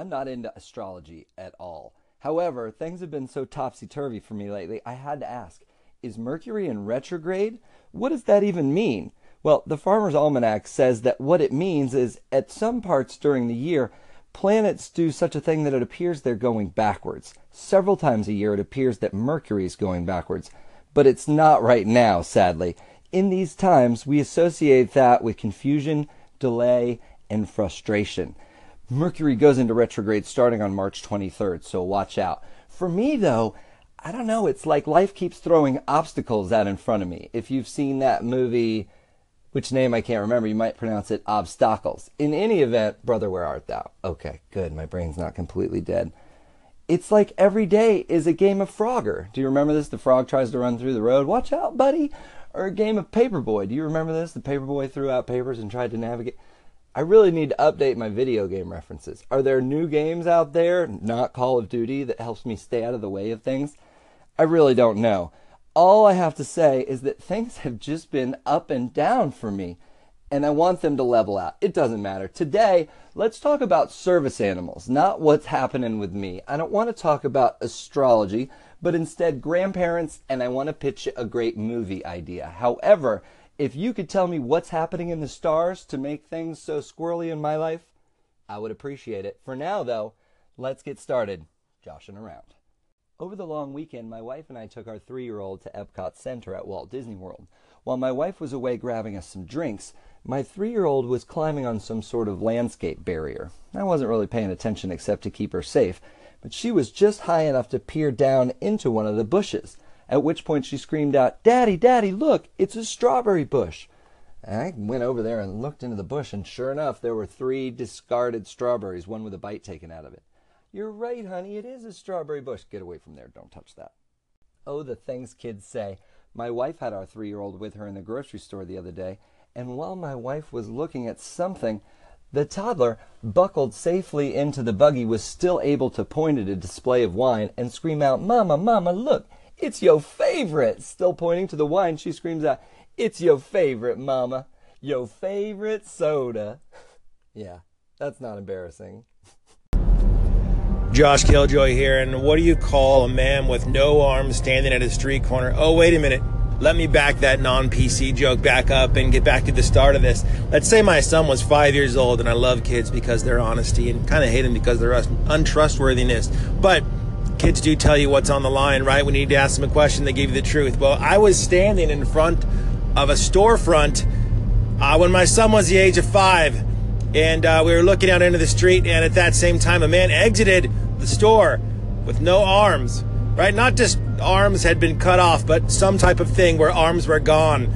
I'm not into astrology at all. However, things have been so topsy turvy for me lately, I had to ask is Mercury in retrograde? What does that even mean? Well, the Farmer's Almanac says that what it means is at some parts during the year, planets do such a thing that it appears they're going backwards. Several times a year, it appears that Mercury is going backwards. But it's not right now, sadly. In these times, we associate that with confusion, delay, and frustration. Mercury goes into retrograde starting on March 23rd, so watch out. For me, though, I don't know, it's like life keeps throwing obstacles out in front of me. If you've seen that movie, which name I can't remember, you might pronounce it Obstacles. In any event, brother, where art thou? Okay, good, my brain's not completely dead. It's like every day is a game of Frogger. Do you remember this? The frog tries to run through the road. Watch out, buddy. Or a game of Paperboy. Do you remember this? The Paperboy threw out papers and tried to navigate. I really need to update my video game references. Are there new games out there, not Call of Duty, that helps me stay out of the way of things? I really don't know. All I have to say is that things have just been up and down for me, and I want them to level out. It doesn't matter. Today, let's talk about service animals, not what's happening with me. I don't want to talk about astrology, but instead grandparents, and I want to pitch a great movie idea. However, if you could tell me what's happening in the stars to make things so squirrely in my life, I would appreciate it. For now, though, let's get started joshing around. Over the long weekend, my wife and I took our three year old to Epcot Center at Walt Disney World. While my wife was away grabbing us some drinks, my three year old was climbing on some sort of landscape barrier. I wasn't really paying attention except to keep her safe, but she was just high enough to peer down into one of the bushes at which point she screamed out, Daddy, Daddy, look, it's a strawberry bush. And I went over there and looked into the bush, and sure enough, there were three discarded strawberries, one with a bite taken out of it. You're right, honey, it is a strawberry bush. Get away from there, don't touch that. Oh, the things kids say. My wife had our three year old with her in the grocery store the other day, and while my wife was looking at something, the toddler, buckled safely into the buggy, was still able to point at a display of wine and scream out, Mama, Mama, look, it's your favorite. Still pointing to the wine, she screams out, It's your favorite, Mama. Your favorite soda. yeah, that's not embarrassing. Josh Killjoy here, and what do you call a man with no arms standing at a street corner? Oh, wait a minute. Let me back that non PC joke back up and get back to the start of this. Let's say my son was five years old and I love kids because they're honesty and kind of hate them because they're untrustworthiness. But kids do tell you what's on the line, right? When you need to ask them a question, they give you the truth. Well, I was standing in front of a storefront uh, when my son was the age of five, and uh, we were looking out into the street, and at that same time, a man exited the store with no arms, right? Not just arms had been cut off, but some type of thing where arms were gone.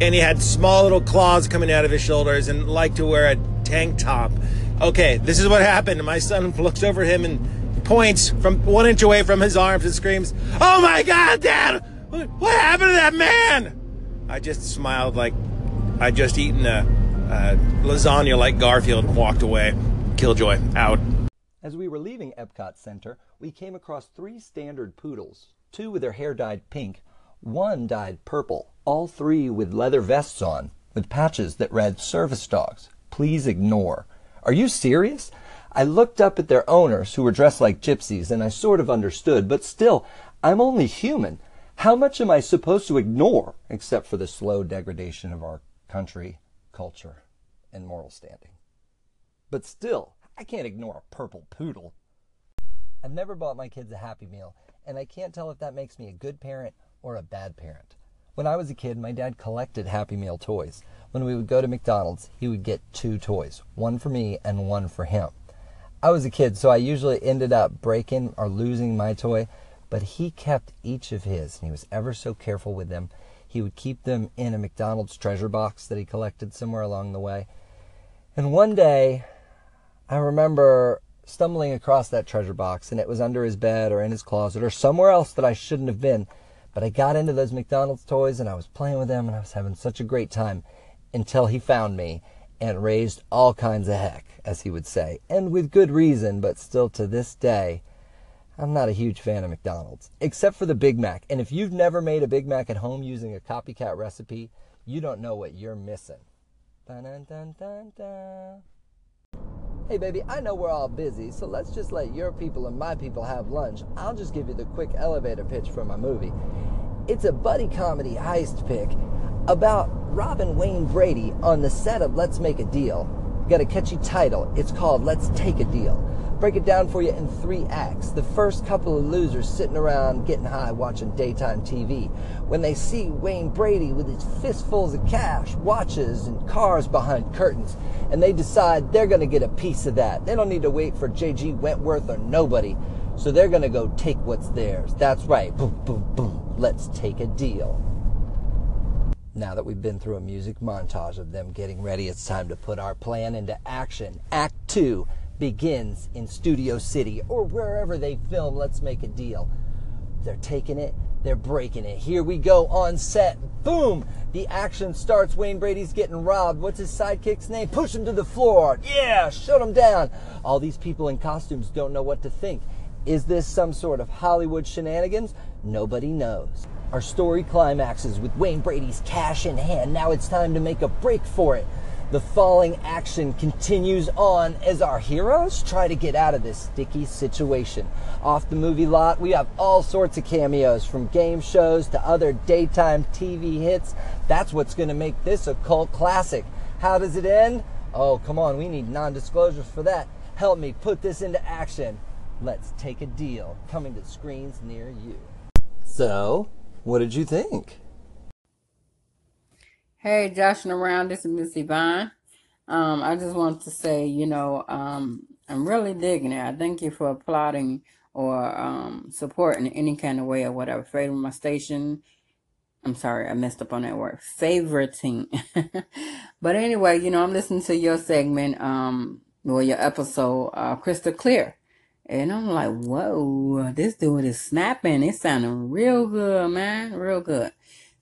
And he had small little claws coming out of his shoulders and liked to wear a tank top. Okay, this is what happened. My son looks over him and points from one inch away from his arms and screams, Oh my God, Dad! What happened to that man? I just smiled like I'd just eaten a, a lasagna like Garfield and walked away. Killjoy, out. As we were leaving Epcot Center, we came across three standard poodles, two with their hair dyed pink, one dyed purple, all three with leather vests on, with patches that read Service Dogs. Please ignore. Are you serious? I looked up at their owners, who were dressed like gypsies, and I sort of understood, but still, I'm only human. How much am I supposed to ignore, except for the slow degradation of our country, culture, and moral standing? But still, I can't ignore a purple poodle. I've never bought my kids a Happy Meal, and I can't tell if that makes me a good parent or a bad parent. When I was a kid, my dad collected Happy Meal toys. When we would go to McDonald's, he would get two toys, one for me and one for him. I was a kid, so I usually ended up breaking or losing my toy, but he kept each of his, and he was ever so careful with them. He would keep them in a McDonald's treasure box that he collected somewhere along the way. And one day, I remember stumbling across that treasure box, and it was under his bed or in his closet or somewhere else that I shouldn't have been. But I got into those McDonald's toys and I was playing with them and I was having such a great time until he found me and raised all kinds of heck as he would say, and with good reason, but still to this day, I'm not a huge fan of McDonald's, except for the Big Mac. And if you've never made a Big Mac at home using a copycat recipe, you don't know what you're missing. Dun, dun, dun, Hey, baby, I know we're all busy, so let's just let your people and my people have lunch. I'll just give you the quick elevator pitch for my movie. It's a buddy comedy heist pick about Robin Wayne Brady on the set of Let's Make a Deal. Got a catchy title. It's called Let's Take a Deal. Break it down for you in three acts. The first couple of losers sitting around getting high watching daytime TV. When they see Wayne Brady with his fistfuls of cash, watches, and cars behind curtains, and they decide they're going to get a piece of that. They don't need to wait for J.G. Wentworth or nobody. So they're going to go take what's theirs. That's right. Boom, boom, boom. Let's take a deal. Now that we've been through a music montage of them getting ready, it's time to put our plan into action. Act 2 begins in Studio City or wherever they film Let's Make a Deal. They're taking it, they're breaking it. Here we go on set. Boom! The action starts. Wayne Brady's getting robbed. What's his sidekick's name? Push him to the floor. Yeah, shut him down. All these people in costumes don't know what to think. Is this some sort of Hollywood shenanigans? Nobody knows. Our story climaxes with Wayne Brady's cash in hand. Now it's time to make a break for it. The falling action continues on as our heroes try to get out of this sticky situation. Off the movie lot, we have all sorts of cameos from game shows to other daytime TV hits. That's what's going to make this a cult classic. How does it end? Oh, come on, we need non disclosures for that. Help me put this into action. Let's take a deal. Coming to screens near you. So, what did you think? Hey, joshing around. This is Miss Yvonne. Um, I just want to say, you know, um, I'm really digging it. I thank you for applauding or um, supporting in any kind of way or whatever. Favoring my station. I'm sorry, I messed up on that word. Favoriting. but anyway, you know, I'm listening to your segment, um, or your episode, uh, Crystal Clear. And I'm like, whoa, this dude is snapping. It's sounding real good, man. Real good.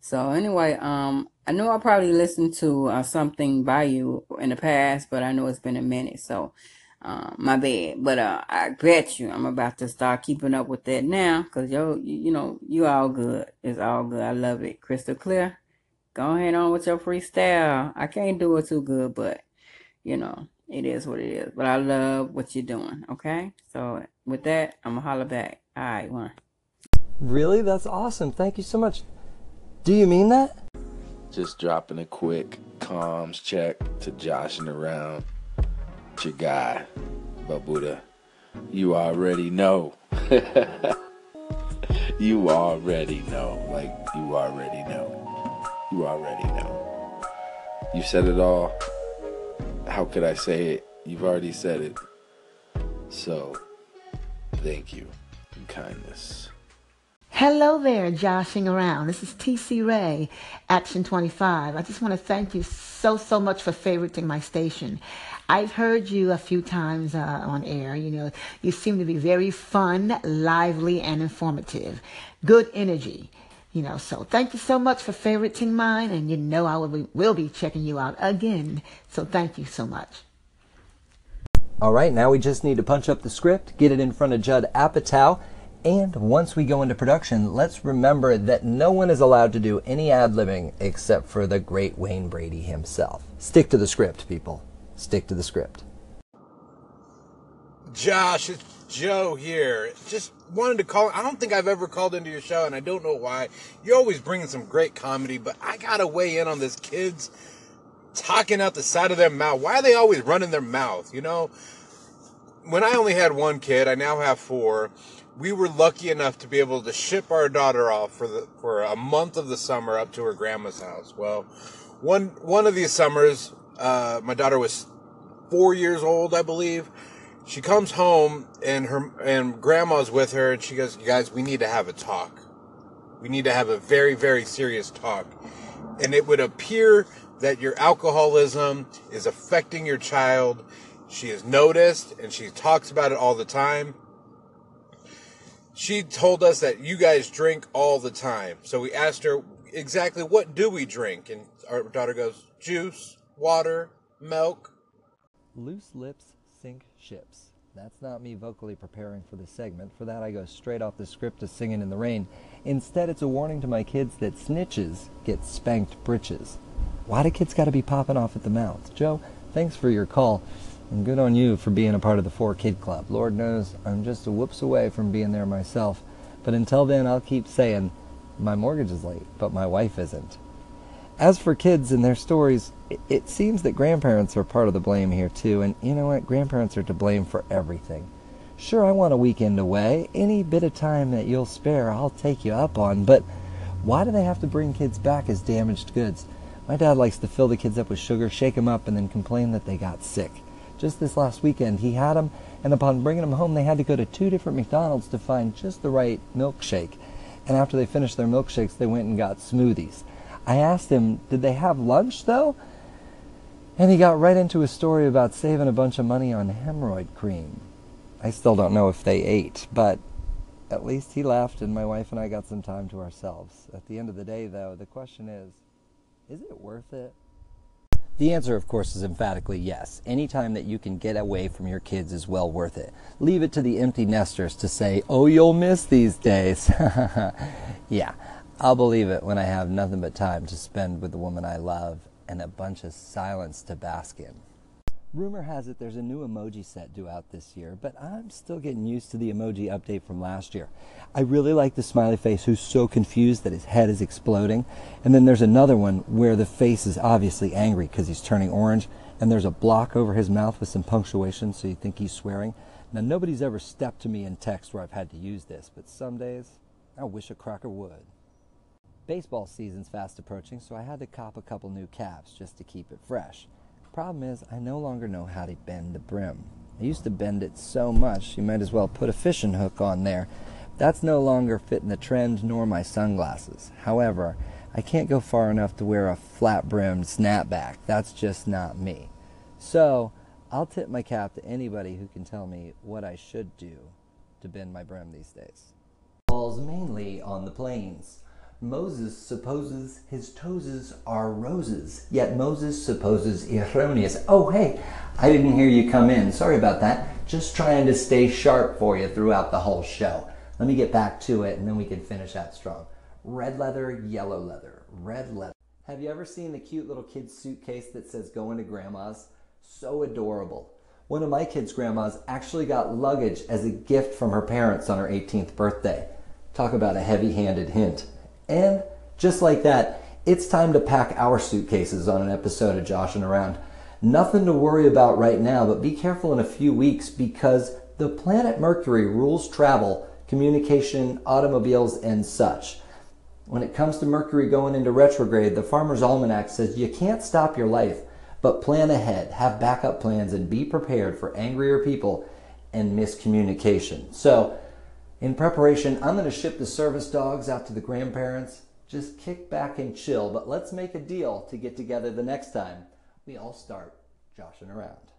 So anyway, um, I know I probably listened to uh, something by you in the past, but I know it's been a minute. So, uh, my bad. But, uh, I bet you I'm about to start keeping up with that now. Cause yo, you, you know, you all good. It's all good. I love it. Crystal clear. Go ahead on with your freestyle. I can't do it too good, but you know, it is what it is. But I love what you're doing. Okay. So with that, I'm gonna holler back. All right, one. Really? That's awesome. Thank you so much. Do you mean that? Just dropping a quick comms check to joshing around. It's your guy, Babuda. You already know. you already know. Like, you already know. You already know. You said it all. How could I say it? You've already said it. So, thank you and kindness. Hello there, joshing around. This is TC Ray, Action 25. I just want to thank you so, so much for favoriting my station. I've heard you a few times uh, on air. You know, you seem to be very fun, lively, and informative. Good energy. You know, so thank you so much for favoriting mine, and you know I will be, will be checking you out again. So thank you so much. All right, now we just need to punch up the script, get it in front of Judd Apatow, and once we go into production, let's remember that no one is allowed to do any ad libbing except for the great Wayne Brady himself. Stick to the script, people. Stick to the script. Josh, it's Joe here. Just wanted to call. I don't think I've ever called into your show, and I don't know why. You're always bringing some great comedy, but I gotta weigh in on this kids talking out the side of their mouth. Why are they always running their mouth? You know, when I only had one kid, I now have four we were lucky enough to be able to ship our daughter off for the for a month of the summer up to her grandma's house. Well, one one of these summers, uh, my daughter was four years old, I believe. She comes home and her and grandma's with her, and she goes, "You guys, we need to have a talk. We need to have a very very serious talk." And it would appear that your alcoholism is affecting your child. She has noticed, and she talks about it all the time she told us that you guys drink all the time. So we asked her exactly what do we drink, and our daughter goes juice, water, milk. Loose lips ships. That's not me vocally preparing for this segment. For that, I go straight off the script to Singing in the Rain. Instead, it's a warning to my kids that snitches get spanked britches. Why do kids got to be popping off at the mouth? Joe, thanks for your call. And good on you for being a part of the Four Kid Club. Lord knows I'm just a whoops away from being there myself. But until then, I'll keep saying, my mortgage is late, but my wife isn't. As for kids and their stories, it, seems that grandparents are part of the blame here too. And you know what? Grandparents are to blame for everything. Sure, I want a weekend away. Any bit of time that you'll spare, I'll take you up on. But why do they have to bring kids back as damaged goods? My dad likes to fill the kids up with sugar, shake them up, and then complain that they got sick. Just this last weekend, he had them, and upon bringing them home, they had to go to two different McDonald's to find just the right milkshake. And after they finished their milkshakes, they went and got smoothies. I asked him, did they have lunch though? And he got right into a story about saving a bunch of money on hemorrhoid cream. I still don't know if they ate, but at least he left and my wife and I got some time to ourselves. At the end of the day, though, the question is is it worth it? The answer, of course, is emphatically yes. Any time that you can get away from your kids is well worth it. Leave it to the empty nesters to say, oh, you'll miss these days. yeah, I'll believe it when I have nothing but time to spend with the woman I love and a bunch of silence to bask in. Rumor has it there's a new emoji set due out this year, but I'm still getting used to the emoji update from last year. I really like the smiley face who's so confused that his head is exploding. And then there's another one where the face is obviously angry because he's turning orange, and there's a block over his mouth with some punctuation so you think he's swearing. Now, nobody's ever stepped to me in text where I've had to use this, but some days I wish a cracker would. Baseball season's fast approaching, so I had to cop a couple new caps just to keep it fresh. Problem is, I no longer know how to bend the brim. I used to bend it so much, you might as well put a fishing hook on there. That's no longer fitting the trend nor my sunglasses. However, I can't go far enough to wear a flat brimmed snapback. That's just not me. So, I'll tip my cap to anybody who can tell me what I should do to bend my brim these days. Falls mainly on the plains. Moses supposes his toeses are roses, yet Moses supposes erroneous. Oh, hey, I didn't hear you come in. Sorry about that. Just trying to stay sharp for you throughout the whole show. Let me get back to it and then we can finish that strong. Red leather, yellow leather, red leather. Have you ever seen the cute little kid's suitcase that says going to grandma's? So adorable. One of my kids' grandmas actually got luggage as a gift from her parents on her 18th birthday. Talk about a heavy handed hint. And just like that, it's time to pack our suitcases on an episode of Joshing Around. Nothing to worry about right now, but be careful in a few weeks because the planet Mercury rules travel, communication, automobiles, and such. When it comes to Mercury going into retrograde, the Farmer's Almanac says you can't stop your life, but plan ahead, have backup plans, and be prepared for angrier people and miscommunication. So, in preparation, I'm going to ship the service dogs out to the grandparents. Just kick back and chill, but let's make a deal to get together the next time we all start joshing around.